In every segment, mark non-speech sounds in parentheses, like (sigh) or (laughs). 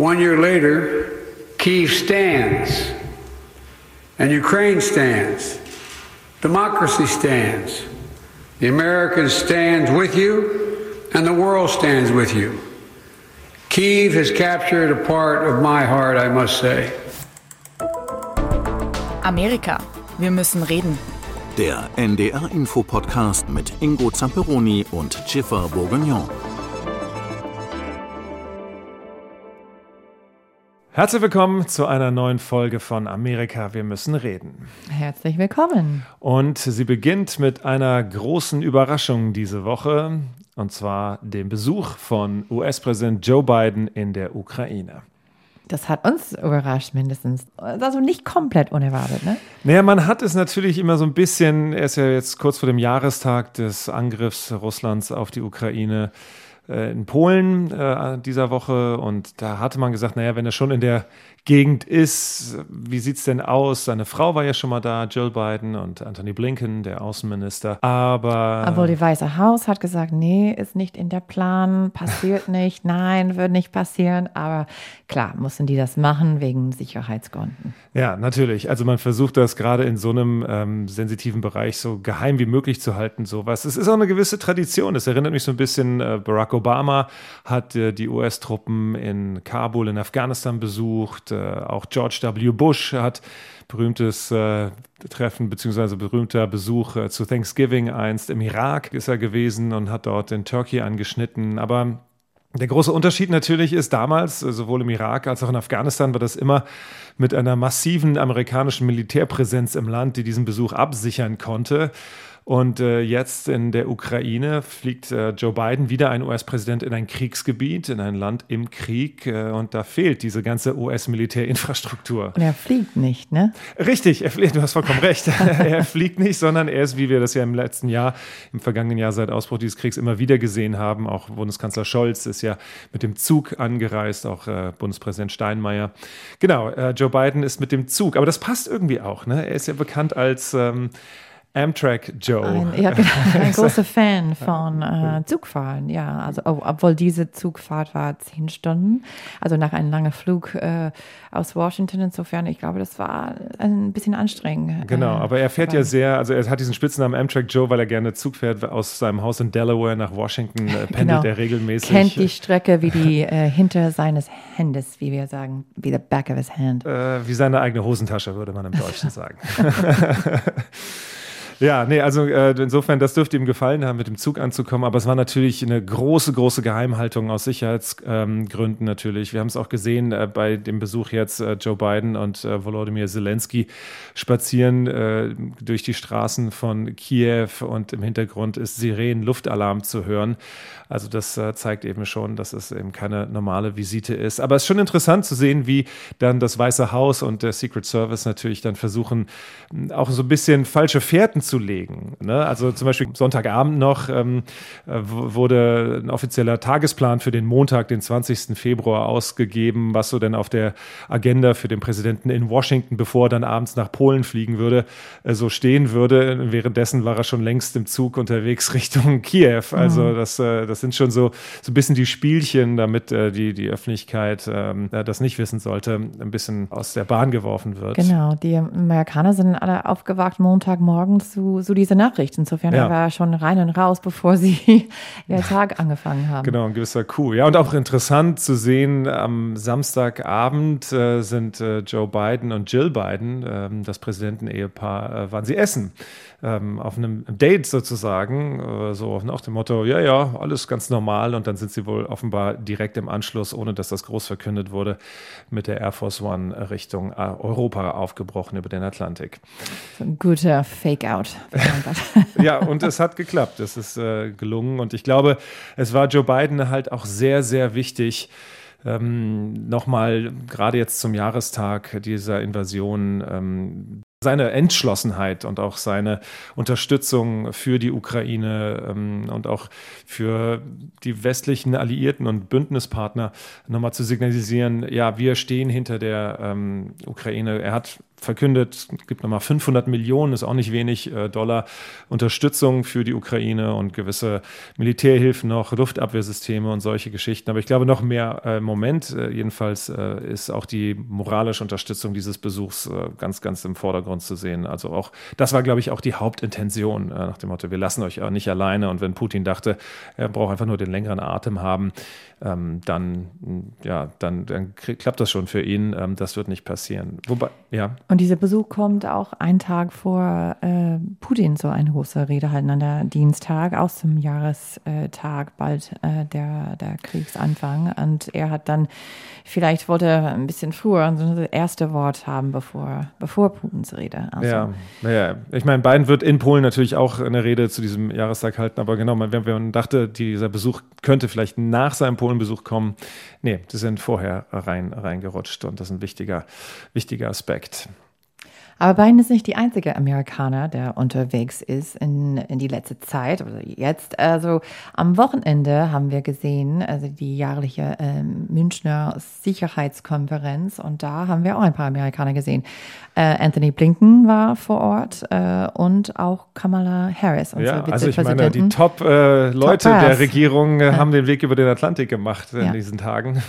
one year later, Kiev stands, and Ukraine stands, democracy stands, the Americans stand with you, and the world stands with you. Kiev has captured a part of my heart, I must say. Amerika, wir müssen reden. Der NDR-Info-Podcast mit Ingo Zamperoni und Schiffer Bourguignon. Herzlich willkommen zu einer neuen Folge von Amerika, wir müssen reden. Herzlich willkommen. Und sie beginnt mit einer großen Überraschung diese Woche, und zwar dem Besuch von US-Präsident Joe Biden in der Ukraine. Das hat uns überrascht, mindestens. Also nicht komplett unerwartet, ne? Naja, man hat es natürlich immer so ein bisschen, er ist ja jetzt kurz vor dem Jahrestag des Angriffs Russlands auf die Ukraine äh, in Polen äh, dieser Woche und da hatte man gesagt, naja, wenn er schon in der Gegend ist. Wie sieht es denn aus? Seine Frau war ja schon mal da, Jill Biden und Anthony Blinken, der Außenminister. Aber. Obwohl die Weiße Haus hat gesagt, nee, ist nicht in der Plan, passiert (laughs) nicht, nein, wird nicht passieren. Aber klar, mussten die das machen wegen Sicherheitsgründen. Ja, natürlich. Also man versucht das gerade in so einem ähm, sensitiven Bereich so geheim wie möglich zu halten, sowas. Es ist auch eine gewisse Tradition. Es erinnert mich so ein bisschen, äh, Barack Obama hat äh, die US-Truppen in Kabul in Afghanistan besucht. Äh, auch George W. Bush hat berühmtes äh, Treffen bzw. berühmter Besuch äh, zu Thanksgiving einst im Irak ist er gewesen und hat dort den Turkey angeschnitten. Aber der große Unterschied natürlich ist damals, äh, sowohl im Irak als auch in Afghanistan, war das immer mit einer massiven amerikanischen Militärpräsenz im Land, die diesen Besuch absichern konnte. Und äh, jetzt in der Ukraine fliegt äh, Joe Biden wieder ein US-Präsident in ein Kriegsgebiet, in ein Land im Krieg. Äh, und da fehlt diese ganze US-Militärinfrastruktur. Und er fliegt nicht, ne? Richtig, er fliegt, du hast vollkommen recht. (laughs) er fliegt nicht, sondern er ist, wie wir das ja im letzten Jahr, im vergangenen Jahr seit Ausbruch dieses Kriegs immer wieder gesehen haben. Auch Bundeskanzler Scholz ist ja mit dem Zug angereist, auch äh, Bundespräsident Steinmeier. Genau, äh, Joe Biden ist mit dem Zug. Aber das passt irgendwie auch. Ne? Er ist ja bekannt als. Ähm, Amtrak Joe. Ein, ja, genau, ein (laughs) großer Fan von äh, Zugfahren, ja. Also, oh, obwohl diese Zugfahrt war zehn Stunden, also nach einem langen Flug äh, aus Washington. Insofern, ich glaube, das war ein bisschen anstrengend. Genau, äh, aber er fährt ja sehr, also er hat diesen Spitznamen Amtrak Joe, weil er gerne Zug fährt. Aus seinem Haus in Delaware nach Washington äh, pendelt genau. er regelmäßig. Kennt die Strecke wie die äh, hinter seines Händes, wie wir sagen, wie the back of his hand. Äh, wie seine eigene Hosentasche, würde man im Deutschen (laughs) sagen. (laughs) Ja, nee, also äh, insofern, das dürfte ihm gefallen haben, mit dem Zug anzukommen. Aber es war natürlich eine große, große Geheimhaltung aus Sicherheitsgründen ähm, natürlich. Wir haben es auch gesehen äh, bei dem Besuch jetzt äh, Joe Biden und äh, Volodymyr Zelensky spazieren äh, durch die Straßen von Kiew und im Hintergrund ist Sirenen, Luftalarm zu hören. Also das äh, zeigt eben schon, dass es eben keine normale Visite ist. Aber es ist schon interessant zu sehen, wie dann das Weiße Haus und der Secret Service natürlich dann versuchen, auch so ein bisschen falsche Fährten zu legen. Ne? Also zum Beispiel Sonntagabend noch ähm, äh, wurde ein offizieller Tagesplan für den Montag, den 20. Februar ausgegeben, was so denn auf der Agenda für den Präsidenten in Washington, bevor er dann abends nach Polen fliegen würde, äh, so stehen würde. Währenddessen war er schon längst im Zug unterwegs (laughs) Richtung Kiew. Also mhm. das, äh, das sind schon so, so ein bisschen die Spielchen, damit äh, die, die Öffentlichkeit ähm, das nicht wissen sollte, ein bisschen aus der Bahn geworfen wird. Genau, die Amerikaner sind alle aufgewacht Montagmorgen zu, zu dieser Nachricht. Insofern ja. war er schon rein und raus, bevor sie (laughs) ihren Tag angefangen haben. Genau, ein gewisser Coup. Ja, und auch interessant zu sehen, am Samstagabend äh, sind äh, Joe Biden und Jill Biden, ähm, das Präsidentenehepaar, äh, waren sie essen ähm, auf einem Date sozusagen, äh, so nach dem Motto, ja, ja, alles ganz normal. Und dann sind sie wohl offenbar direkt im Anschluss, ohne dass das groß verkündet wurde, mit der Air Force One Richtung äh, Europa aufgebrochen über den Atlantik. So ein guter Fake-out. (laughs) (laughs) ja, und es hat geklappt. Es ist äh, gelungen. Und ich glaube, es war Joe Biden halt auch sehr, sehr wichtig, ähm, nochmal gerade jetzt zum Jahrestag dieser Invasion ähm, seine Entschlossenheit und auch seine Unterstützung für die Ukraine ähm, und auch für die westlichen Alliierten und Bündnispartner nochmal zu signalisieren, ja, wir stehen hinter der ähm, Ukraine. Er hat verkündet, gibt nochmal 500 Millionen, ist auch nicht wenig, äh, Dollar Unterstützung für die Ukraine und gewisse Militärhilfen noch, Luftabwehrsysteme und solche Geschichten. Aber ich glaube, noch mehr äh, im Moment, äh, jedenfalls, äh, ist auch die moralische Unterstützung dieses Besuchs äh, ganz, ganz im Vordergrund zu sehen. Also auch, das war, glaube ich, auch die Hauptintention, nach dem Motto, wir lassen euch nicht alleine. Und wenn Putin dachte, er braucht einfach nur den längeren Atem haben, ähm, dann, ja, dann, dann klappt das schon für ihn. Ähm, das wird nicht passieren. Wobei, ja. Und dieser Besuch kommt auch einen Tag vor äh, Putin so eine große Rede halten an der Dienstag aus dem Jahrestag, bald äh, der, der Kriegsanfang. Und er hat dann, vielleicht wollte er ein bisschen früher das erste Wort haben, bevor, bevor Putins Rede. Also, ja, ja, ich meine, Biden wird in Polen natürlich auch eine Rede zu diesem Jahrestag halten, aber genau, wenn man dachte, dieser Besuch könnte vielleicht nach seinem Polen Polenbesuch kommen. Nee, sie sind vorher rein, reingerutscht und das ist ein wichtiger, wichtiger Aspekt. Aber Biden ist nicht die einzige Amerikaner, der unterwegs ist in, in die letzte Zeit oder jetzt. Also am Wochenende haben wir gesehen, also die jährliche äh, Münchner Sicherheitskonferenz und da haben wir auch ein paar Amerikaner gesehen. Äh, Anthony Blinken war vor Ort äh, und auch Kamala Harris. Ja, also ich meine, die Top-Leute Top der Regierung äh, haben den Weg über den Atlantik gemacht in ja. diesen Tagen.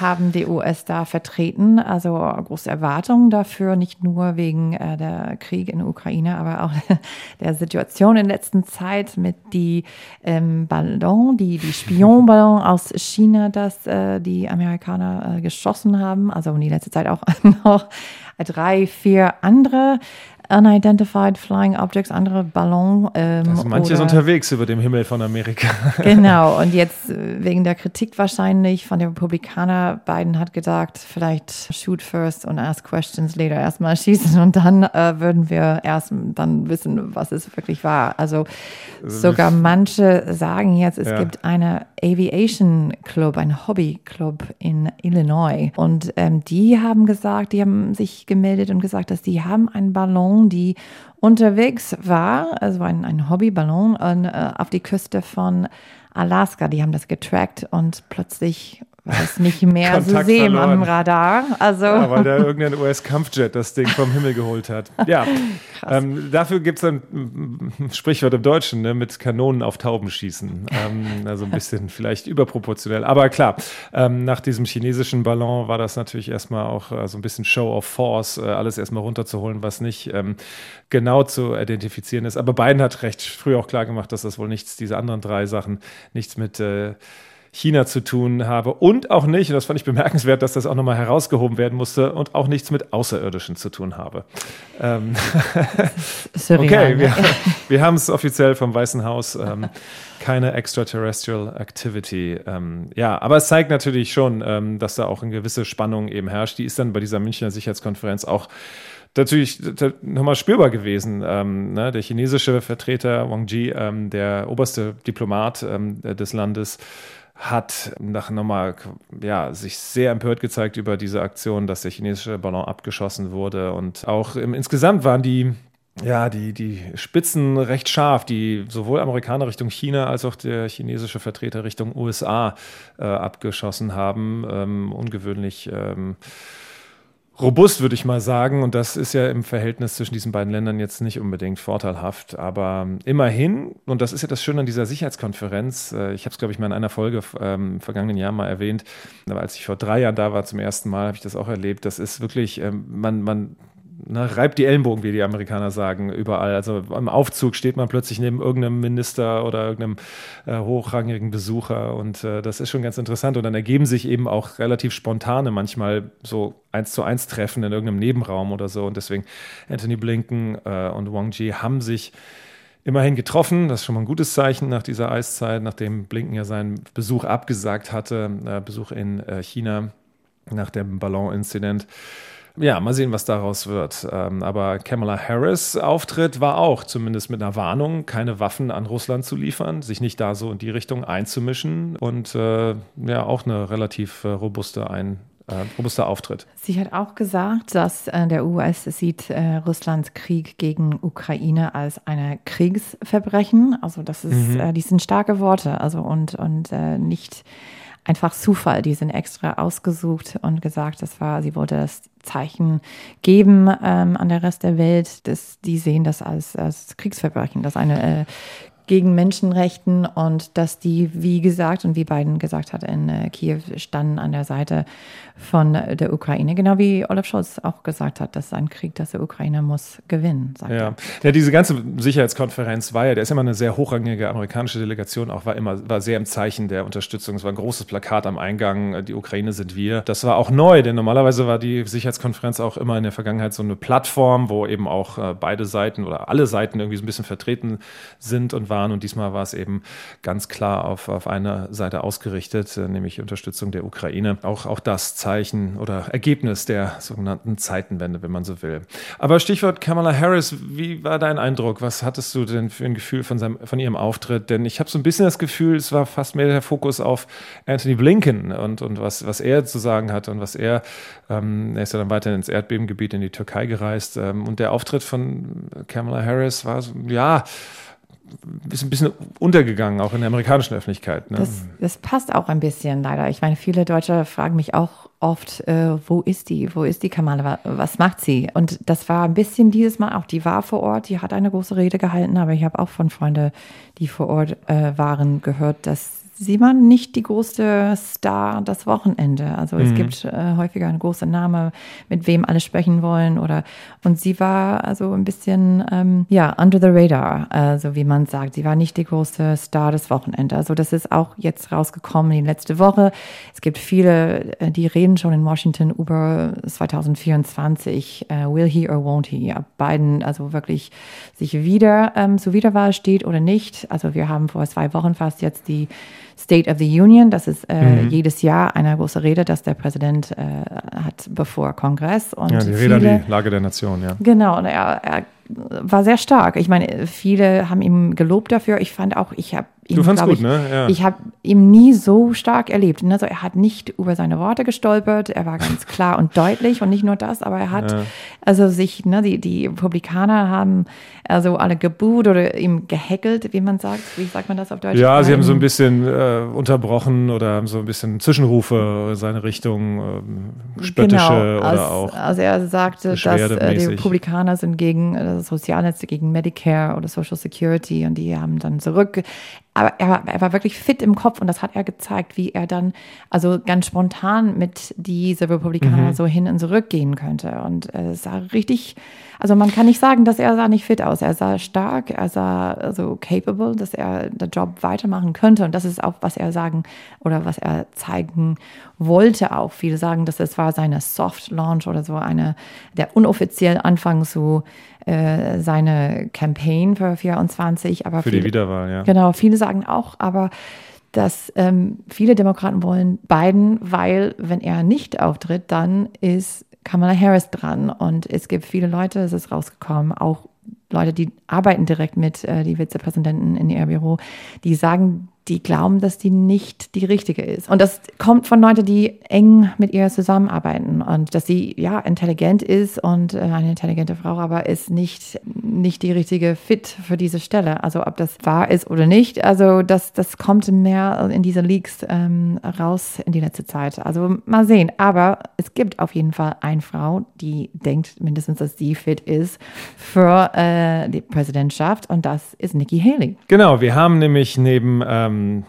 haben die US da vertreten, also große Erwartungen dafür, nicht nur wegen wegen äh, der Krieg in der Ukraine, aber auch (laughs) der Situation in letzter Zeit mit die ähm, Ballon, die, die Spionballon (laughs) aus China, das äh, die Amerikaner äh, geschossen haben. Also in die letzte Zeit auch (laughs) noch drei, vier andere Unidentified Flying Objects, andere Ballon. Ähm, also manches oder, unterwegs über dem Himmel von Amerika. (laughs) Genau, und jetzt äh, wegen der Kritik wahrscheinlich von den Republikanern, Biden hat gesagt, vielleicht shoot first und ask questions later, erstmal schießen und dann äh, würden wir erst dann wissen, was es wirklich war. Also, sogar manche sagen jetzt, es ja. gibt eine Aviation Club, ein Hobby Club in Illinois und ähm, die haben gesagt, die haben sich gemeldet und gesagt, dass die haben einen Ballon die unterwegs war, also ein, ein Hobbyballon, äh, auf die Küste von Alaska. Die haben das getrackt und plötzlich es nicht mehr zu sehen verloren. am Radar. Also. Ja, weil da irgendein US-Kampfjet das Ding vom Himmel geholt hat. (laughs) Ja, ähm, dafür gibt es ein Sprichwort im Deutschen, ne, mit Kanonen auf Tauben schießen. Ähm, also ein (laughs) bisschen vielleicht überproportionell. Aber klar, ähm, nach diesem chinesischen Ballon war das natürlich erstmal auch äh, so ein bisschen Show of Force, äh, alles erstmal runterzuholen, was nicht ähm, genau zu identifizieren ist. Aber Biden hat recht früh auch klar gemacht, dass das wohl nichts, diese anderen drei Sachen, nichts mit äh, China zu tun habe und auch nicht, und das fand ich bemerkenswert, dass das auch nochmal herausgehoben werden musste und auch nichts mit Außerirdischen zu tun habe. Ähm (laughs) okay, wir, (laughs) wir haben es offiziell vom Weißen Haus. Ähm, keine extraterrestrial activity. Ähm, ja, aber es zeigt natürlich schon, ähm, dass da auch eine gewisse Spannung eben herrscht. Die ist dann bei dieser Münchner Sicherheitskonferenz auch natürlich nochmal spürbar gewesen. Ähm, ne? Der chinesische Vertreter Wang Ji, ähm, der oberste Diplomat ähm, des Landes, hat nach nochmal ja, sich sehr empört gezeigt über diese Aktion, dass der chinesische Ballon abgeschossen wurde. Und auch im, insgesamt waren die ja, die, die Spitzen recht scharf, die sowohl Amerikaner Richtung China als auch der chinesische Vertreter Richtung USA äh, abgeschossen haben. Ähm, ungewöhnlich ähm, robust, würde ich mal sagen. Und das ist ja im Verhältnis zwischen diesen beiden Ländern jetzt nicht unbedingt vorteilhaft. Aber immerhin, und das ist ja das Schöne an dieser Sicherheitskonferenz, äh, ich habe es, glaube ich, mal in einer Folge ähm, im vergangenen Jahr mal erwähnt, aber als ich vor drei Jahren da war zum ersten Mal, habe ich das auch erlebt. Das ist wirklich, ähm, man, man ne, reibt die Ellenbogen, wie die Amerikaner sagen, überall. Also im Aufzug steht man plötzlich neben irgendeinem Minister oder irgendeinem äh, hochrangigen Besucher und äh, das ist schon ganz interessant. Und dann ergeben sich eben auch relativ spontane, manchmal so eins zu eins Treffen in irgendeinem Nebenraum oder so. Und deswegen Anthony Blinken äh, und Wang Ji haben sich immerhin getroffen. Das ist schon mal ein gutes Zeichen nach dieser Eiszeit, nachdem Blinken ja seinen Besuch abgesagt hatte, äh, Besuch in äh, China nach dem Ballon-Inzident. Ja, mal sehen, was daraus wird. Ähm, aber Kamala Harris Auftritt war auch zumindest mit einer Warnung, keine Waffen an Russland zu liefern, sich nicht da so in die Richtung einzumischen und äh, ja auch eine relativ äh, robuste Ein äh, robuster Auftritt. Sie hat auch gesagt, dass äh, der US sieht äh, Russlands Krieg gegen Ukraine als ein Kriegsverbrechen. Also das ist, mhm. Äh, die sind starke Worte. Also und und äh, nicht einfach Zufall. Die sind extra ausgesucht und gesagt, das war, sie wollte das Zeichen geben ähm, an der Rest der Welt. dass die sehen das als, als Kriegsverbrechen, dass eine äh, gegen Menschenrechten und dass die, wie gesagt und wie Biden gesagt hat in äh, Kiew, standen an der Seite von der Ukraine, genau wie Olaf Scholz auch gesagt hat, dass ein Krieg, dass der Ukraine muss gewinnen. Sagt ja. Er. ja, diese ganze Sicherheitskonferenz war ja, der ist immer eine sehr hochrangige amerikanische Delegation, auch war immer war sehr im Zeichen der Unterstützung. Es war ein großes Plakat am Eingang, die Ukraine sind wir. Das war auch neu, denn normalerweise war die Sicherheitskonferenz auch immer in der Vergangenheit so eine Plattform, wo eben auch äh, beide Seiten oder alle Seiten irgendwie so ein bisschen vertreten sind und waren. Und diesmal war es eben ganz klar auf, auf eine Seite ausgerichtet, äh, nämlich Unterstützung der Ukraine. Auch, auch das Zeichen oder Ergebnis der sogenannten Zeitenwende, wenn man so will. Aber Stichwort Kamala Harris, wie war dein Eindruck? Was hattest du denn für ein Gefühl von, seinem, von ihrem Auftritt? Denn ich habe so ein bisschen das Gefühl, es war fast mehr der Fokus auf Anthony Blinken und, und was, was er zu sagen hat und was er, ähm, er ist ja dann weiter ins Erdbebengebiet in die Türkei gereist. Ähm, und der Auftritt von Kamala Harris war so, ja, ist ein bisschen untergegangen, auch in der amerikanischen Öffentlichkeit. Ne? Das, das, passt auch ein bisschen leider. Ich meine, viele Deutsche fragen mich auch oft, äh, wo ist die? Wo ist die Kamala? Was macht sie? Und das war ein bisschen dieses Mal auch, die war vor Ort, die hat eine große Rede gehalten, aber ich habe auch von Freunden, die vor Ort äh, waren, gehört, dass sie war nicht die große Star das Wochenende. Also es mhm. gibt äh, häufiger einen großen Name, mit wem alle sprechen wollen oder und sie war also ein bisschen ähm, ja under the radar, also wie man sagt. Sie war nicht die große Star des Wochenende. Also das ist auch jetzt rausgekommen in letzte Woche. Es gibt viele, äh, die reden schon in Washington über 2024. Äh, will he or won't he? Ja, Biden also wirklich sich wieder ähm, zur Wiederwahl steht oder nicht. Also wir haben vor zwei Wochen fast jetzt die State of the Union. Das ist äh, mhm. jedes Jahr eine große Rede, dass der Präsident äh, hat bevor Kongress. Und ja, die Rede viele, an die Lage der Nation, ja. Genau, und er, er war sehr stark. Ich meine, viele haben ihm gelobt dafür. Ich fand auch, ich habe ihn, du fandst gut, ich, ne? Ja. Ich habe ihn nie so stark erlebt. Also er hat nicht über seine Worte gestolpert. Er war ganz (laughs) klar und deutlich und nicht nur das, aber er hat ja. also sich, ne, die, die Republikaner haben also alle gebuht oder ihm gehackelt, wie man sagt. Wie sagt man das auf Deutsch? Ja, sie haben so ein bisschen äh, unterbrochen oder haben so ein bisschen Zwischenrufe in seine Richtung, äh, spöttische genau, oder also, auch. Also er sagte, dass äh, die Republikaner sind gegen äh, Sozialnetze, gegen Medicare oder Social Security und die haben dann zurück aber er war, er war wirklich fit im Kopf und das hat er gezeigt, wie er dann also ganz spontan mit diese Republikaner mhm. so hin und zurück gehen könnte. Und äh, es sah richtig, also man kann nicht sagen, dass er sah nicht fit aus. Er sah stark, er sah so capable, dass er den Job weitermachen könnte. Und das ist auch, was er sagen oder was er zeigen wollte auch. Viele sagen, dass es war seine Soft Launch oder so eine, der unoffiziell Anfang so äh, seine Campaign für 24. Aber für viele, die Wiederwahl, ja. Genau, viele sagen auch, aber dass ähm, viele Demokraten wollen Biden, weil wenn er nicht auftritt, dann ist Kamala Harris dran. Und es gibt viele Leute, es ist rausgekommen, auch Leute, die arbeiten direkt mit, äh, die Vizepräsidenten in ihr Büro, die sagen, die glauben, dass die nicht die richtige ist. Und das kommt von Leuten, die eng mit ihr zusammenarbeiten und dass sie ja intelligent ist und äh, eine intelligente Frau, aber ist nicht, nicht die richtige Fit für diese Stelle. Also ob das wahr ist oder nicht, also das, das kommt mehr in diese Leaks ähm, raus in die letzte Zeit. Also mal sehen. Aber es gibt auf jeden Fall eine Frau, die denkt mindestens, dass sie fit ist für äh, die Präsidentschaft und das ist Nikki Haley. Genau, wir haben nämlich neben ähm, ähm,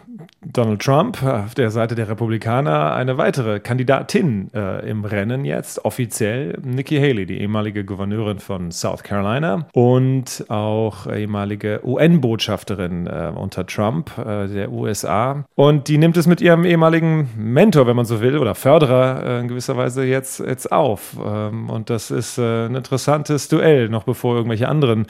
Donald Trump auf der Seite der Republikaner eine weitere Kandidatin äh, im Rennen jetzt, offiziell Nikki Haley, die ehemalige Gouverneurin von South Carolina und auch ehemalige UN-Botschafterin äh, unter Trump äh, der USA. Und die nimmt es mit ihrem ehemaligen Mentor, wenn man so will, oder Förderer äh, in gewisser Weise jetzt, jetzt auf. Ähm, und das ist äh, ein interessantes Duell, noch bevor irgendwelche anderen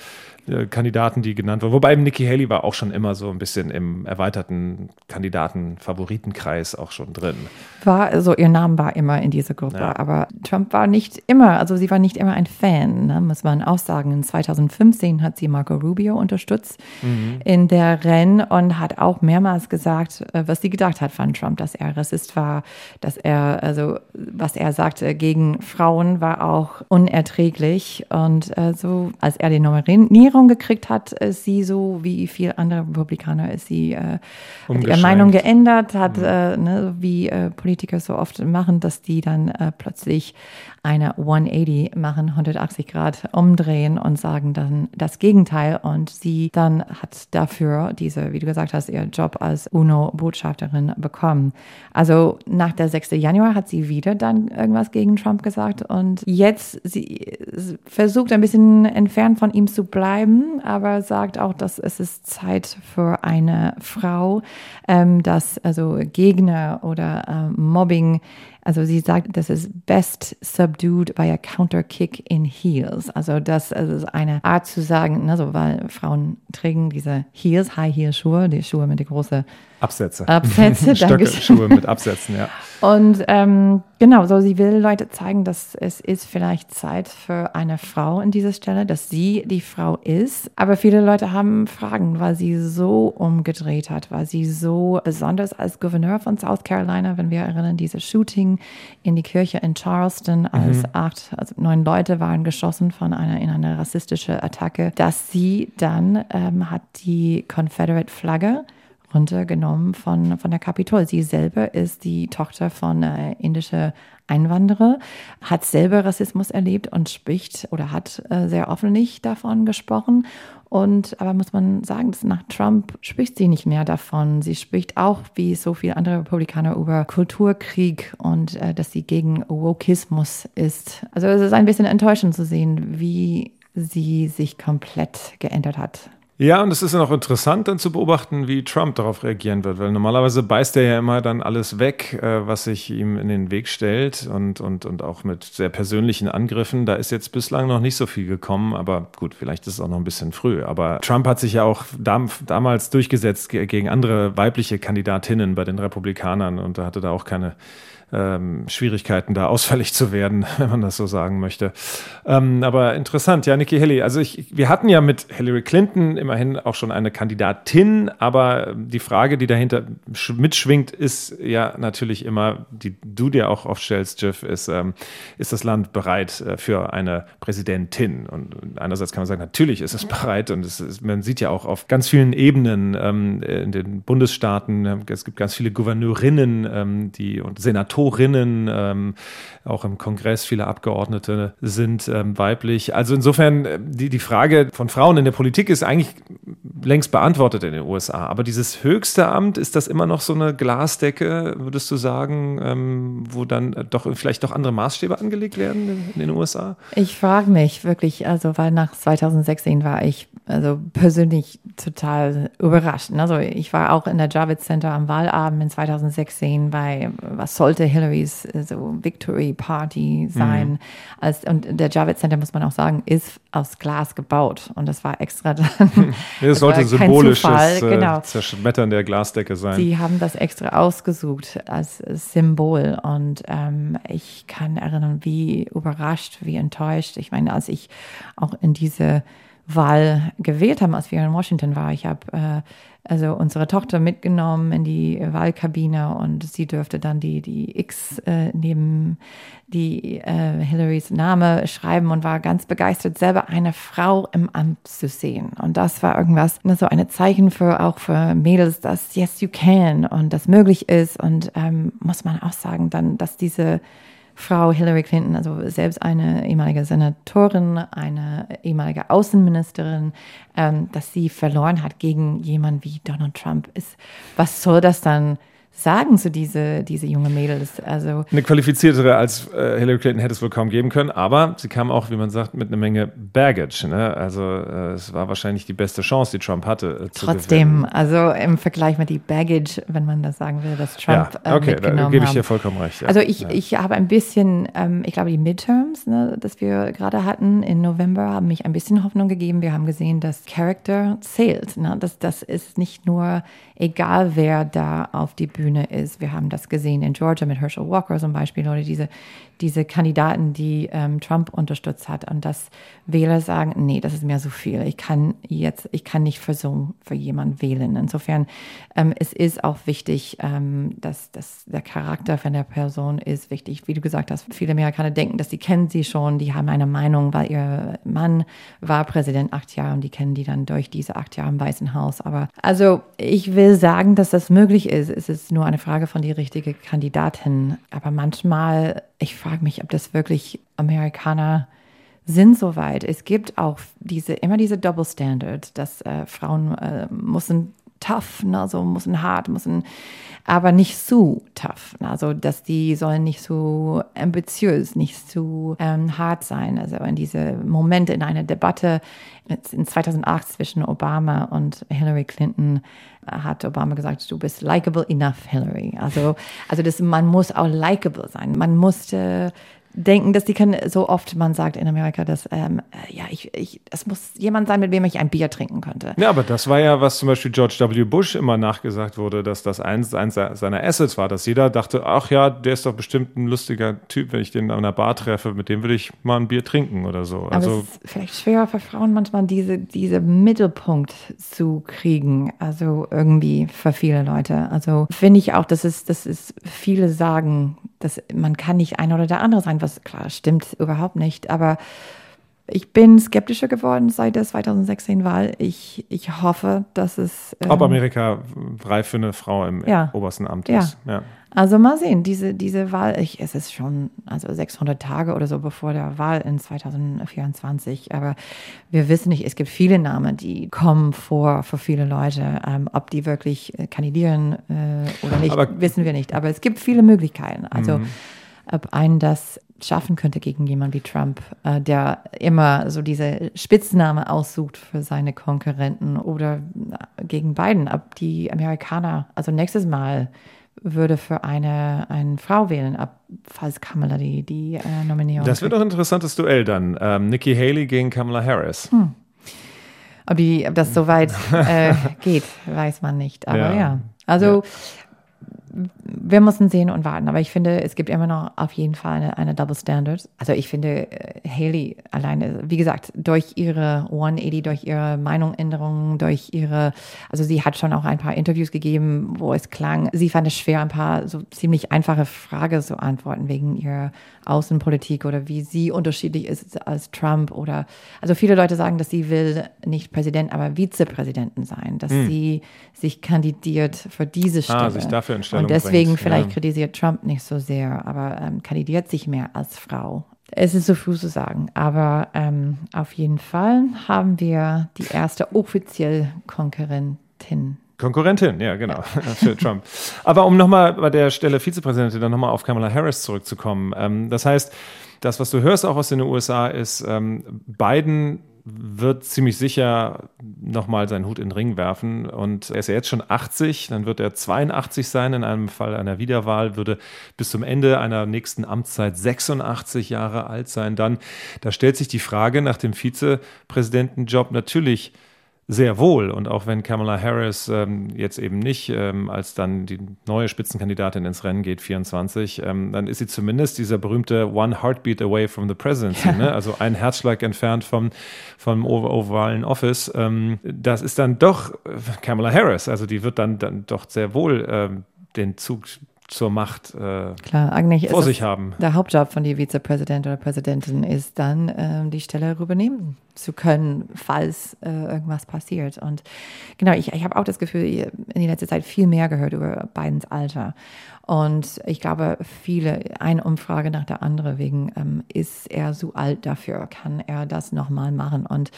äh, Kandidaten, die genannt wurden. Wobei Nikki Haley war auch schon immer so ein bisschen im erweiterten Kandidaten-Favoritenkreis auch schon drin. War, also ihr Name war immer in dieser Gruppe, ja. aber Trump war nicht immer, also sie war nicht immer ein Fan, ne, muss man auch sagen. In 2015 hat sie Marco Rubio unterstützt mhm. in der Rennen und hat auch mehrmals gesagt, äh, was sie gedacht hat von Trump, dass er Rassist war, dass er, also was er sagte gegen Frauen war auch unerträglich. Und äh, so, als er die Nominierung gekriegt hat, ist sie so wie viele andere Republikaner ist sie äh, ihre Meinung geändert, hat, mhm. äh, ne, wie äh, Politiker so oft machen, dass die dann äh, plötzlich eine 180 machen, 180 Grad umdrehen und sagen dann das Gegenteil. Und sie dann hat dafür diese, wie du gesagt hast, ihr Job als UNO-Botschafterin bekommen. Also nach der 6. Januar hat sie wieder dann irgendwas gegen Trump gesagt und jetzt sie versucht ein bisschen entfernt von ihm zu bleiben, aber sagt auch, dass es ist Zeit für eine Frau, ähm, dass also Gegner oder äh, Mobbing also sie sagt, das ist best subdued by a counter kick in heels. Also das, ist eine Art zu sagen, also weil Frauen tragen diese Heels, High Heel Schuhe, die Schuhe mit den großen Absätze. Absätze, (laughs) danke. Schuhe mit Absätzen, ja. Und ähm, genau, so sie will Leute zeigen, dass es ist vielleicht Zeit für eine Frau in dieser Stelle, dass sie die Frau ist. Aber viele Leute haben Fragen, weil sie so umgedreht hat, weil sie so besonders als Gouverneur von South Carolina, wenn wir erinnern, dieses Shooting in die Kirche in Charleston, als mhm. acht, also neun Leute waren geschossen von einer in eine rassistische Attacke, dass sie dann ähm, hat die Confederate Flagge runtergenommen von, von der Kapitol. Sie selber ist die Tochter von äh, indischer Einwanderer, hat selber Rassismus erlebt und spricht oder hat äh, sehr offenlich davon gesprochen. Und aber muss man sagen, dass nach Trump spricht sie nicht mehr davon. Sie spricht auch, wie so viele andere Republikaner, über Kulturkrieg und äh, dass sie gegen Wokismus ist. Also es ist ein bisschen enttäuschend zu sehen, wie sie sich komplett geändert hat. Ja, und es ist ja noch interessant dann zu beobachten, wie Trump darauf reagieren wird, weil normalerweise beißt er ja immer dann alles weg, äh, was sich ihm in den Weg stellt und, und, und auch mit sehr persönlichen Angriffen. Da ist jetzt bislang noch nicht so viel gekommen, aber gut, vielleicht ist es auch noch ein bisschen früh. Aber Trump hat sich ja auch dam damals durchgesetzt gegen andere weibliche Kandidatinnen bei den Republikanern und da hatte da auch keine ähm, Schwierigkeiten, da (laughs) ausfällig zu werden, wenn man das so sagen möchte. Ähm, aber interessant, ja, Nikki Haley. Also ich, wir hatten ja mit Hillary Clinton immerhin auch schon eine Kandidatin, aber die Frage, die dahinter mitschwingt, ist ja natürlich immer, die du dir auch oft stellst, Jeff, ist, ähm, ist das Land bereit äh, für eine Präsidentin? Und einerseits kann man sagen, natürlich ist es bereit und es ist, man sieht ja auch auf ganz vielen Ebenen ähm, in den Bundesstaaten, es gibt ganz viele Gouverneurinnen ähm, die, und Senatoren, Senatorinnen, ähm, auch im Kongress viele Abgeordnete sind ähm, weiblich. Also insofern, äh, die, die Frage von Frauen in der Politik ist eigentlich längst beantwortet in den USA. Aber dieses höchste Amt, ist das immer noch so eine Glasdecke, würdest du sagen, ähm, wo dann doch vielleicht doch andere Maßstäbe angelegt werden in, in den USA? Ich frage mich wirklich, also weil nach 2016 war ich also persönlich total überrascht. Also ich war auch in der Javits Center am Wahlabend in 2016 bei, was sollte Hillarys so Victory Party sein. Mhm. Als, und der Javits Center, muss man auch sagen, ist aus Glas gebaut. Und das war extra dann. (laughs) (laughs) das sollte symbolisches äh, genau. Zerschmettern der Glasdecke sein. Sie haben das extra ausgesucht als Symbol. Und ähm, ich kann erinnern, wie überrascht, wie enttäuscht. Ich meine, als ich auch in diese Wahl gewählt haben, als wir in Washington waren. Ich habe äh, also unsere Tochter mitgenommen in die Wahlkabine und sie dürfte dann die, die X äh, neben die äh, Hillarys Name schreiben und war ganz begeistert, selber eine Frau im Amt zu sehen. Und das war irgendwas, ne, so eine Zeichen für auch für Mädels, dass yes you can und das möglich ist. Und ähm, muss man auch sagen, dann, dass diese Frau Hillary Clinton, also selbst eine ehemalige Senatorin, eine ehemalige Außenministerin, ähm, dass sie verloren hat gegen jemanden wie Donald Trump ist. Was soll das dann sagen zu diese, diese junge Mädels. Also eine qualifiziertere als äh, Hillary Clinton hätte es wohl kaum geben können, aber sie kam auch, wie man sagt, mit einer Menge Baggage. Ne? Also äh, es war wahrscheinlich die beste Chance, die Trump hatte. Äh, Trotzdem, also im Vergleich mit die Baggage, wenn man das sagen will, dass Trump ja, okay, äh, mitgenommen da gebe ich dir vollkommen recht. Ja. Also ich, ja. ich habe ein bisschen, ähm, ich glaube die Midterms, ne, das wir gerade hatten im November, haben mich ein bisschen Hoffnung gegeben. Wir haben gesehen, dass Character zählt. Ne? Das, das ist nicht nur egal, wer da auf die Bühne ist. Wir haben das gesehen in Georgia mit Herschel Walker zum Beispiel oder diese diese Kandidaten, die ähm, Trump unterstützt hat und dass Wähler sagen, nee, das ist mir so viel. Ich kann jetzt, ich kann nicht für so für jemanden wählen. Insofern ähm, es ist auch wichtig, ähm, dass, dass der Charakter von der Person ist wichtig. Wie du gesagt hast, viele Amerikaner denken, dass sie kennen sie schon, die haben eine Meinung, weil ihr Mann war Präsident acht Jahre und die kennen die dann durch diese acht Jahre im Weißen Haus. Aber also ich will sagen, dass das möglich ist. Es ist nur eine Frage von die richtige Kandidatin. Aber manchmal ich frage mich, ob das wirklich Amerikaner sind soweit. Es gibt auch diese, immer diese Double Standard, dass äh, Frauen äh, müssen tough, ne, so müssen hart, müssen, aber nicht zu tough. Ne, also, dass die sollen nicht so ambitiös, nicht zu ähm, hart sein. Also, in diese Momente in einer Debatte in 2008 zwischen Obama und Hillary Clinton hat Obama gesagt, du bist likable enough, Hillary. Also, also das, man muss auch likable sein. Man musste denken, dass die können, so oft man sagt in Amerika, dass, ähm, äh, ja, ich, ich, es muss jemand sein, mit dem ich ein Bier trinken könnte. Ja, aber das war ja, was zum Beispiel George W. Bush immer nachgesagt wurde, dass das eins, eins seiner Assets war, dass jeder dachte, ach ja, der ist doch bestimmt ein lustiger Typ, wenn ich den an einer Bar treffe, mit dem will ich mal ein Bier trinken oder so. Also, aber es ist vielleicht schwerer für Frauen manchmal, diese, diese Mittelpunkt zu kriegen, also irgendwie für viele Leute. Also finde ich auch, dass es, dass es viele sagen, dass man kann nicht ein oder der andere sein, was klar stimmt überhaupt nicht, aber ich bin skeptischer geworden seit der 2016 Wahl. Ich, ich hoffe, dass es. Ähm, Ob Amerika reif für eine Frau im ja, obersten Amt ja. ist. Ja. Also mal sehen, diese, diese Wahl, ich, es ist schon also 600 Tage oder so bevor der Wahl in 2024, aber wir wissen nicht, es gibt viele Namen, die kommen vor für viele Leute. Ähm, ob die wirklich äh, kandidieren äh, oder nicht, aber, wissen wir nicht. Aber es gibt viele Möglichkeiten. Also mhm. ob einen das schaffen könnte gegen jemanden wie Trump, äh, der immer so diese Spitzname aussucht für seine Konkurrenten oder äh, gegen Biden. Ob die Amerikaner, also nächstes Mal würde für eine, eine Frau wählen, ab, falls Kamala die, die äh, Nominierung Das wird doch ein interessantes Duell dann. Ähm, Nikki Haley gegen Kamala Harris. Hm. Ob, die, ob das so weit (laughs) äh, geht, weiß man nicht. Aber ja, ja. also ja wir müssen sehen und warten. Aber ich finde, es gibt immer noch auf jeden Fall eine, eine Double Standard. Also ich finde, äh, Haley alleine, wie gesagt, durch ihre 180, durch ihre Meinungsänderungen, durch ihre, also sie hat schon auch ein paar Interviews gegeben, wo es klang, sie fand es schwer, ein paar so ziemlich einfache Fragen zu antworten wegen ihrer Außenpolitik oder wie sie unterschiedlich ist als Trump oder, also viele Leute sagen, dass sie will nicht Präsident, aber Vizepräsidenten sein, dass hm. sie sich kandidiert für diese Stelle. Ah, sich dafür Und deswegen bringt. vielleicht ja. kritisiert Trump nicht so sehr, aber ähm, kandidiert sich mehr als Frau. Es ist so früh zu sagen, aber ähm, auf jeden Fall haben wir die erste offiziell Konkurrentin Konkurrentin, ja, genau, (laughs) für Trump. Aber um nochmal bei der Stelle Vizepräsidentin dann nochmal auf Kamala Harris zurückzukommen. Ähm, das heißt, das, was du hörst auch aus den USA, ist, ähm, Biden wird ziemlich sicher nochmal seinen Hut in den Ring werfen. Und er ist ja jetzt schon 80, dann wird er 82 sein. In einem Fall einer Wiederwahl würde bis zum Ende einer nächsten Amtszeit 86 Jahre alt sein. Dann, da stellt sich die Frage nach dem Vizepräsidentenjob natürlich sehr wohl. Und auch wenn Kamala Harris ähm, jetzt eben nicht ähm, als dann die neue Spitzenkandidatin ins Rennen geht, 24, ähm, dann ist sie zumindest dieser berühmte One Heartbeat away from the presidency, ja. (laughs) ne? also ein Herzschlag entfernt vom, vom ovalen Office. Ähm, das ist dann doch äh, Kamala Harris, also die wird dann, dann doch sehr wohl ähm, den Zug zur Macht äh, Klar, eigentlich vor sich haben. Der Hauptjob von die Vizepräsident oder Präsidentin ist dann, äh, die Stelle übernehmen zu können, falls äh, irgendwas passiert. Und genau, ich, ich habe auch das Gefühl, in der letzten Zeit viel mehr gehört über Bidens Alter. Und ich glaube, viele, eine Umfrage nach der anderen wegen, ähm, ist er so alt dafür? Kann er das nochmal machen? Und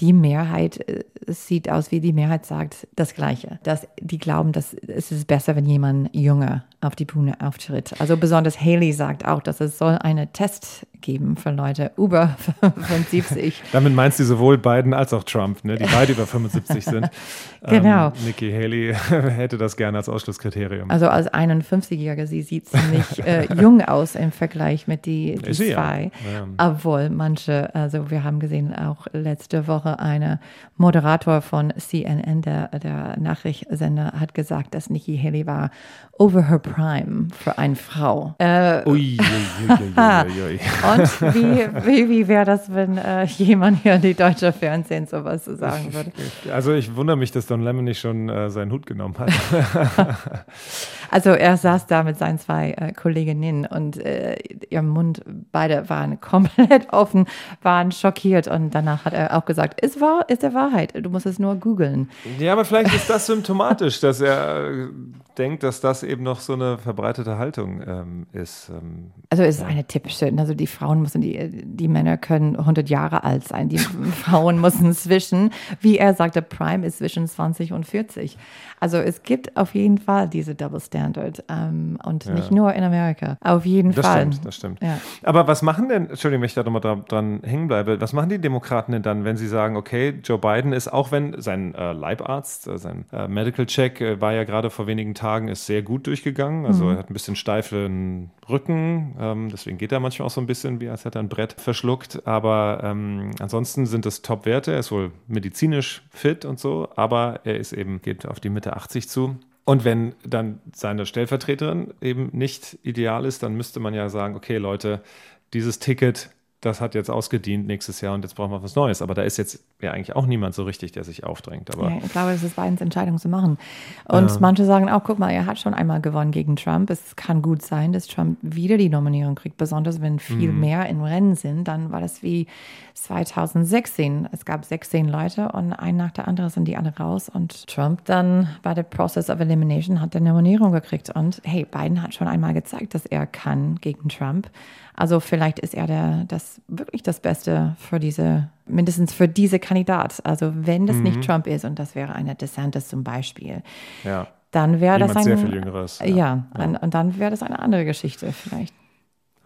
die Mehrheit, äh, es sieht aus wie die Mehrheit sagt das Gleiche. Dass die glauben, dass es ist besser, wenn jemand jünger auf die Bühne auftritt. Also besonders Haley sagt auch, dass es soll eine Test geben für Leute über (laughs) 75. Damit meinst du sowohl Biden als auch Trump, ne, die beide über 75 sind. (laughs) Genau. Ähm, Nikki Haley (laughs) hätte das gerne als Ausschlusskriterium. Also als 51-Jährige, sie sieht ziemlich äh, jung aus im Vergleich mit die, die Sie, ja. zwei. Ja. Obwohl manche, also wir haben gesehen, auch letzte Woche eine Moderator von CNN, der, der Nachrichtensender, hat gesagt, dass Nikki Haley war over her prime für eine Frau. Äh, Ui, ui, ui, ui, ui, ui. Und (laughs) wie, wie, wie wäre das, wenn äh, jemand hier in die deutsche Fernsehen sowas sagen würde? Also ich wundere mich, dass Don Lemon nicht schon äh, seinen Hut genommen hat. (laughs) Also er saß da mit seinen zwei äh, Kolleginnen und äh, ihr Mund, beide waren (laughs) komplett offen, waren schockiert und danach hat er auch gesagt, ist wahr, ist der Wahrheit, du musst es nur googeln. ja, aber vielleicht ist das symptomatisch, dass er äh, denkt, dass das eben noch so eine verbreitete Haltung ähm, ist. Ähm, Also es ist eine typische, also die Frauen müssen, die, die Männer können 100 Jahre alt sein, die (laughs) Frauen müssen zwischen, wie er sagte, Prime ist zwischen 20 und 40. Also es gibt auf jeden Fall diese Double Standard ähm, und nicht nur in Amerika, auf jeden Das Fall. stimmt, das stimmt. Ja. Aber was machen denn, Entschuldigung, wenn ich da nochmal dran, dran hängen bleibe, was machen die Demokraten denn dann, wenn sie sagen, okay, Joe Biden ist, auch wenn sein äh, Leibarzt, äh, sein äh, Medical Check äh, war ja gerade vor wenigen Tagen, ist sehr gut durchgegangen. Also er hat ein bisschen steifen Rücken, ähm, deswegen geht er manchmal auch so ein bisschen, wie als hätte er ein Brett verschluckt. Aber ähm, ansonsten sind das Top-Werte. Er ist wohl medizinisch fit und so, aber er ist eben, geht auf die Mitte 80 zu. Und wenn dann seine Stellvertreterin eben nicht ideal ist, dann müsste man ja sagen, okay, Leute, dieses Ticket, das hat jetzt ausgedient nächstes Jahr und jetzt brauchen wir was Neues. Aber da ist jetzt ja eigentlich auch niemand so richtig, der sich aufdrängt. Aber Ja, ich glaube, es ist Bidens Entscheidung zu machen. Und manche sagen auch, guck mal, er hat schon einmal gewonnen gegen Trump. Es kann gut sein, dass Trump wieder die Nominierung kriegt, besonders wenn viel mehr im Rennen sind. Dann war das wie 2016. Es gab 16 Leute und ein nach der anderen sind die alle raus. Und Trump dann bei der Process of Elimination hat die Nominierung gekriegt. Und hey, Biden hat schon einmal gezeigt, dass er kann gegen Trump. Also vielleicht ist er der, das wirklich das Beste für diese, mindestens für diese Kandidat. Also wenn das nicht Trump ist und das wäre eine DeSantis zum Beispiel, ja. dann wäre das ein, sehr viel Jüngeres, ja. Ja, Ein, und dann wäre das eine andere Geschichte vielleicht.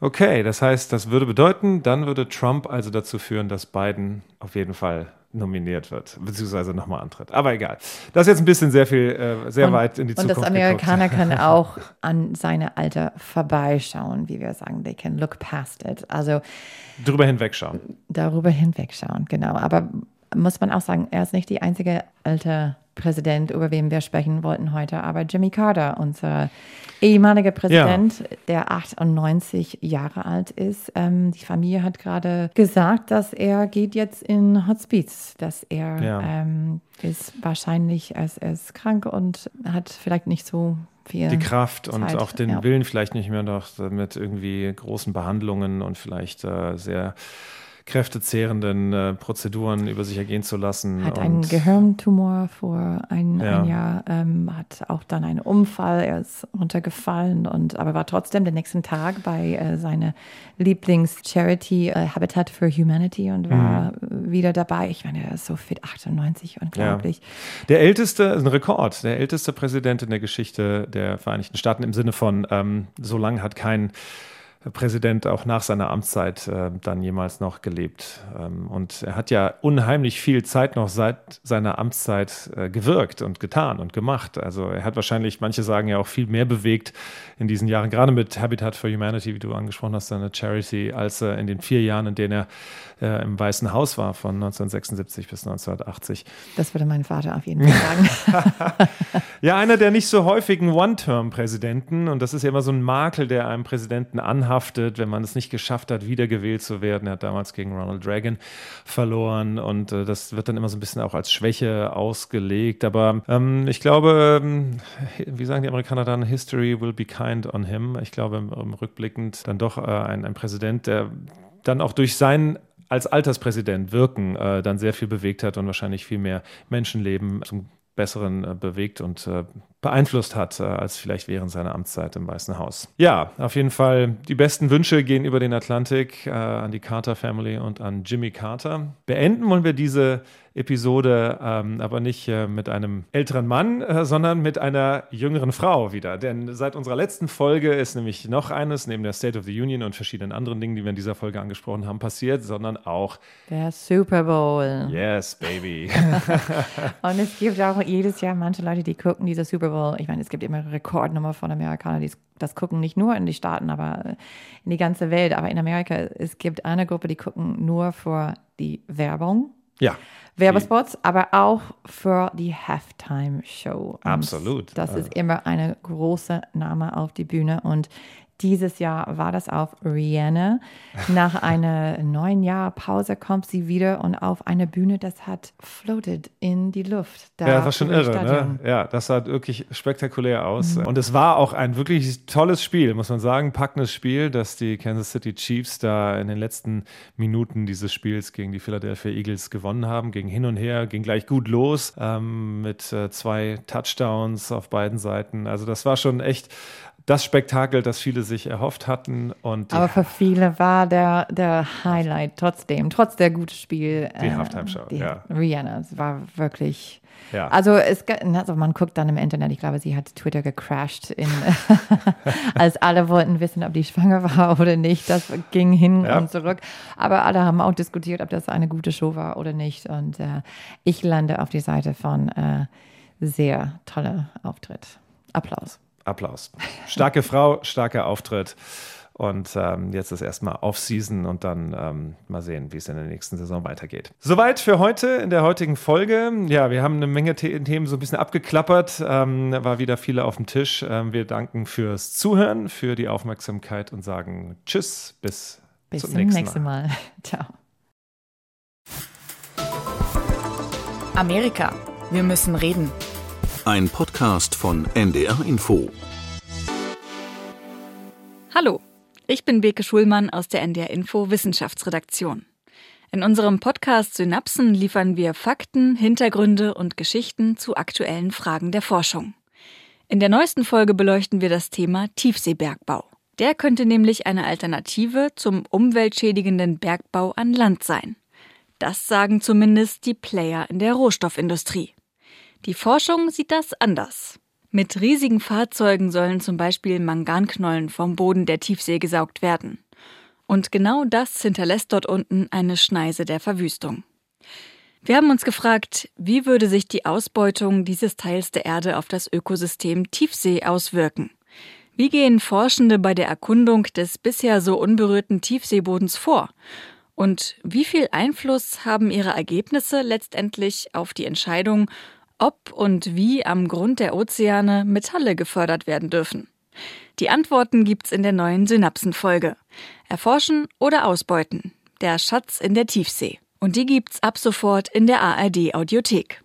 Okay, das heißt, das würde bedeuten, dann würde Trump also dazu führen, dass Biden auf jeden Fall nominiert wird, beziehungsweise nochmal antritt. Aber egal. Das ist jetzt ein bisschen sehr viel, äh, sehr und, weit in die und Zukunft das Amerikaner geguckt. (laughs) können auch an seine Alter vorbeischauen, wie wir sagen. They can look past it. Also Drüber hinwegschauen. darüber hinwegschauen, genau. Aber muss man auch sagen, er ist nicht die einzige alte Präsident, über wen wir sprechen wollten heute, aber Jimmy Carter, unser ehemaliger Präsident, der 98 Jahre alt ist. Ähm, die Familie hat gerade gesagt, dass er geht jetzt in Hospiz, dass er Ja. ähm, ist wahrscheinlich, er ist, er ist krank und hat vielleicht nicht so viel Die Kraft und Zeit, auch den ja. Willen vielleicht nicht mehr noch mit irgendwie großen Behandlungen und vielleicht äh, sehr kräftezehrenden äh, Prozeduren über sich ergehen zu lassen. Hat einen Gehirntumor vor ein, Ja. ein Jahr, ähm, hat auch dann einen Unfall, er ist runtergefallen und aber war trotzdem den nächsten Tag bei äh, seiner Lieblings-Charity äh, Habitat for Humanity und war Mhm. wieder dabei. Ich meine, er ist so fit, 98, unglaublich. Der älteste, ein Rekord, der älteste Präsident in der Geschichte der Vereinigten Staaten im Sinne von, ähm, so lange hat kein Präsident auch nach seiner Amtszeit äh, dann jemals noch gelebt. Ähm, und er hat ja unheimlich viel Zeit noch seit seiner Amtszeit äh, gewirkt und getan und gemacht. Also er hat wahrscheinlich, manche sagen ja auch viel mehr bewegt in diesen Jahren, gerade mit Habitat for Humanity, wie du angesprochen hast, seine Charity, als er in den vier Jahren, in denen er äh, im Weißen Haus war, von 1976 bis 1980. Das würde mein Vater auf jeden Fall sagen. (laughs) Ja, einer der nicht so häufigen One-Term-Präsidenten. Und das ist ja immer so ein Makel, der einem Präsidenten anhaftet, wenn man es nicht geschafft hat, wiedergewählt zu werden. Er hat damals gegen Ronald Reagan verloren. Und äh, das wird dann immer so ein bisschen auch als Schwäche ausgelegt. Aber ähm, ich glaube, ähm, wie sagen die Amerikaner dann, History will be kind on him. Ich glaube, im, rückblickend dann doch äh, ein, ein Präsident, der dann auch durch sein als Alterspräsident wirken äh, dann sehr viel bewegt hat und wahrscheinlich viel mehr Menschenleben zum Besseren äh, bewegt und äh, beeinflusst hat, äh, als vielleicht während seiner Amtszeit im Weißen Haus. Ja, auf jeden Fall die besten Wünsche gehen über den Atlantik an die Carter Family und an Jimmy Carter. Beenden wollen wir diese Episode ähm, aber nicht äh, mit einem älteren Mann, äh, sondern mit einer jüngeren Frau wieder. Denn seit unserer letzten Folge ist nämlich noch eines, neben der State of the Union und verschiedenen anderen Dingen, die wir in dieser Folge angesprochen haben, passiert, sondern auch der Super Bowl. Yes, baby. (laughs) und es gibt auch jedes Jahr manche Leute, die gucken diese Super Bowl. Ich meine, es gibt immer Rekordnummer von Amerikanern, die das gucken, nicht nur in die Staaten, aber in die ganze Welt. Aber in Amerika, es gibt eine Gruppe, die gucken nur für die Werbung. Ja. Werbespots, aber auch für die Halftime-Show. Absolut. Das ist immer eine große Name auf die Bühne und dieses Jahr war das auf Rihanna. Nach einer neun Jahr Pause kommt sie wieder und auf eine Bühne, das hat floated in die Luft. Da ja, das war schon irre. Ne? Ja, das sah wirklich spektakulär aus. Mhm. Und es war auch ein wirklich tolles Spiel, muss man sagen. Packendes Spiel, dass die Kansas City Chiefs da in den letzten Minuten dieses Spiels gegen die Philadelphia Eagles gewonnen haben. Ging hin und her, ging gleich gut los ähm, mit äh, zwei Touchdowns auf beiden Seiten. Also das war schon echt das Spektakel, das viele sich erhofft hatten. Und Aber für viele war der, der Highlight trotzdem, trotz der guten Spiel. Die äh, Halftime-Show, ja. Rihanna, es war wirklich. Ja. Also, es, also man guckt dann im Internet, ich glaube, sie hat Twitter gecrashed, in, (laughs) (laughs) als alle wollten wissen, ob die schwanger war oder nicht. Das ging hin ja. und zurück. Aber alle haben auch diskutiert, ob das eine gute Show war oder nicht. Und äh, ich lande auf die Seite von äh, sehr toller Auftritt. Applaus. Applaus. Starke Frau, starker Auftritt. Und ähm, jetzt ist erstmal Off-Season und dann ähm, mal sehen, wie es in der nächsten Saison weitergeht. Soweit für heute in der heutigen Folge. Ja, wir haben eine Menge The Themen so ein bisschen abgeklappert. Ähm, war wieder viele auf dem Tisch. Ähm, wir danken fürs Zuhören, für die Aufmerksamkeit und sagen Tschüss, bis, bis zum, zum nächsten, nächsten Mal. Mal. (laughs) Ciao. Amerika. Wir müssen reden. Ein Podcast von NDR Info. Hallo, ich bin Beke Schulmann aus der NDR Info Wissenschaftsredaktion. In unserem Podcast Synapsen liefern wir Fakten, Hintergründe und Geschichten zu aktuellen Fragen der Forschung. In der neuesten Folge beleuchten wir das Thema Tiefseebergbau. Der könnte nämlich eine Alternative zum umweltschädigenden Bergbau an Land sein. Das sagen zumindest die Player in der Rohstoffindustrie. Die Forschung sieht das anders. Mit riesigen Fahrzeugen sollen zum Beispiel Manganknollen vom Boden der Tiefsee gesaugt werden. Und genau das hinterlässt dort unten eine Schneise der Verwüstung. Wir haben uns gefragt, wie würde sich die Ausbeutung dieses Teils der Erde auf das Ökosystem Tiefsee auswirken? Wie gehen Forschende bei der Erkundung des bisher so unberührten Tiefseebodens vor? Und wie viel Einfluss haben ihre Ergebnisse letztendlich auf die Entscheidung, ob und wie am Grund der Ozeane Metalle gefördert werden dürfen. Die Antworten gibt's in der neuen Synapsenfolge. Erforschen oder ausbeuten. Der Schatz in der Tiefsee. Und die gibt's ab sofort in der ARD Audiothek.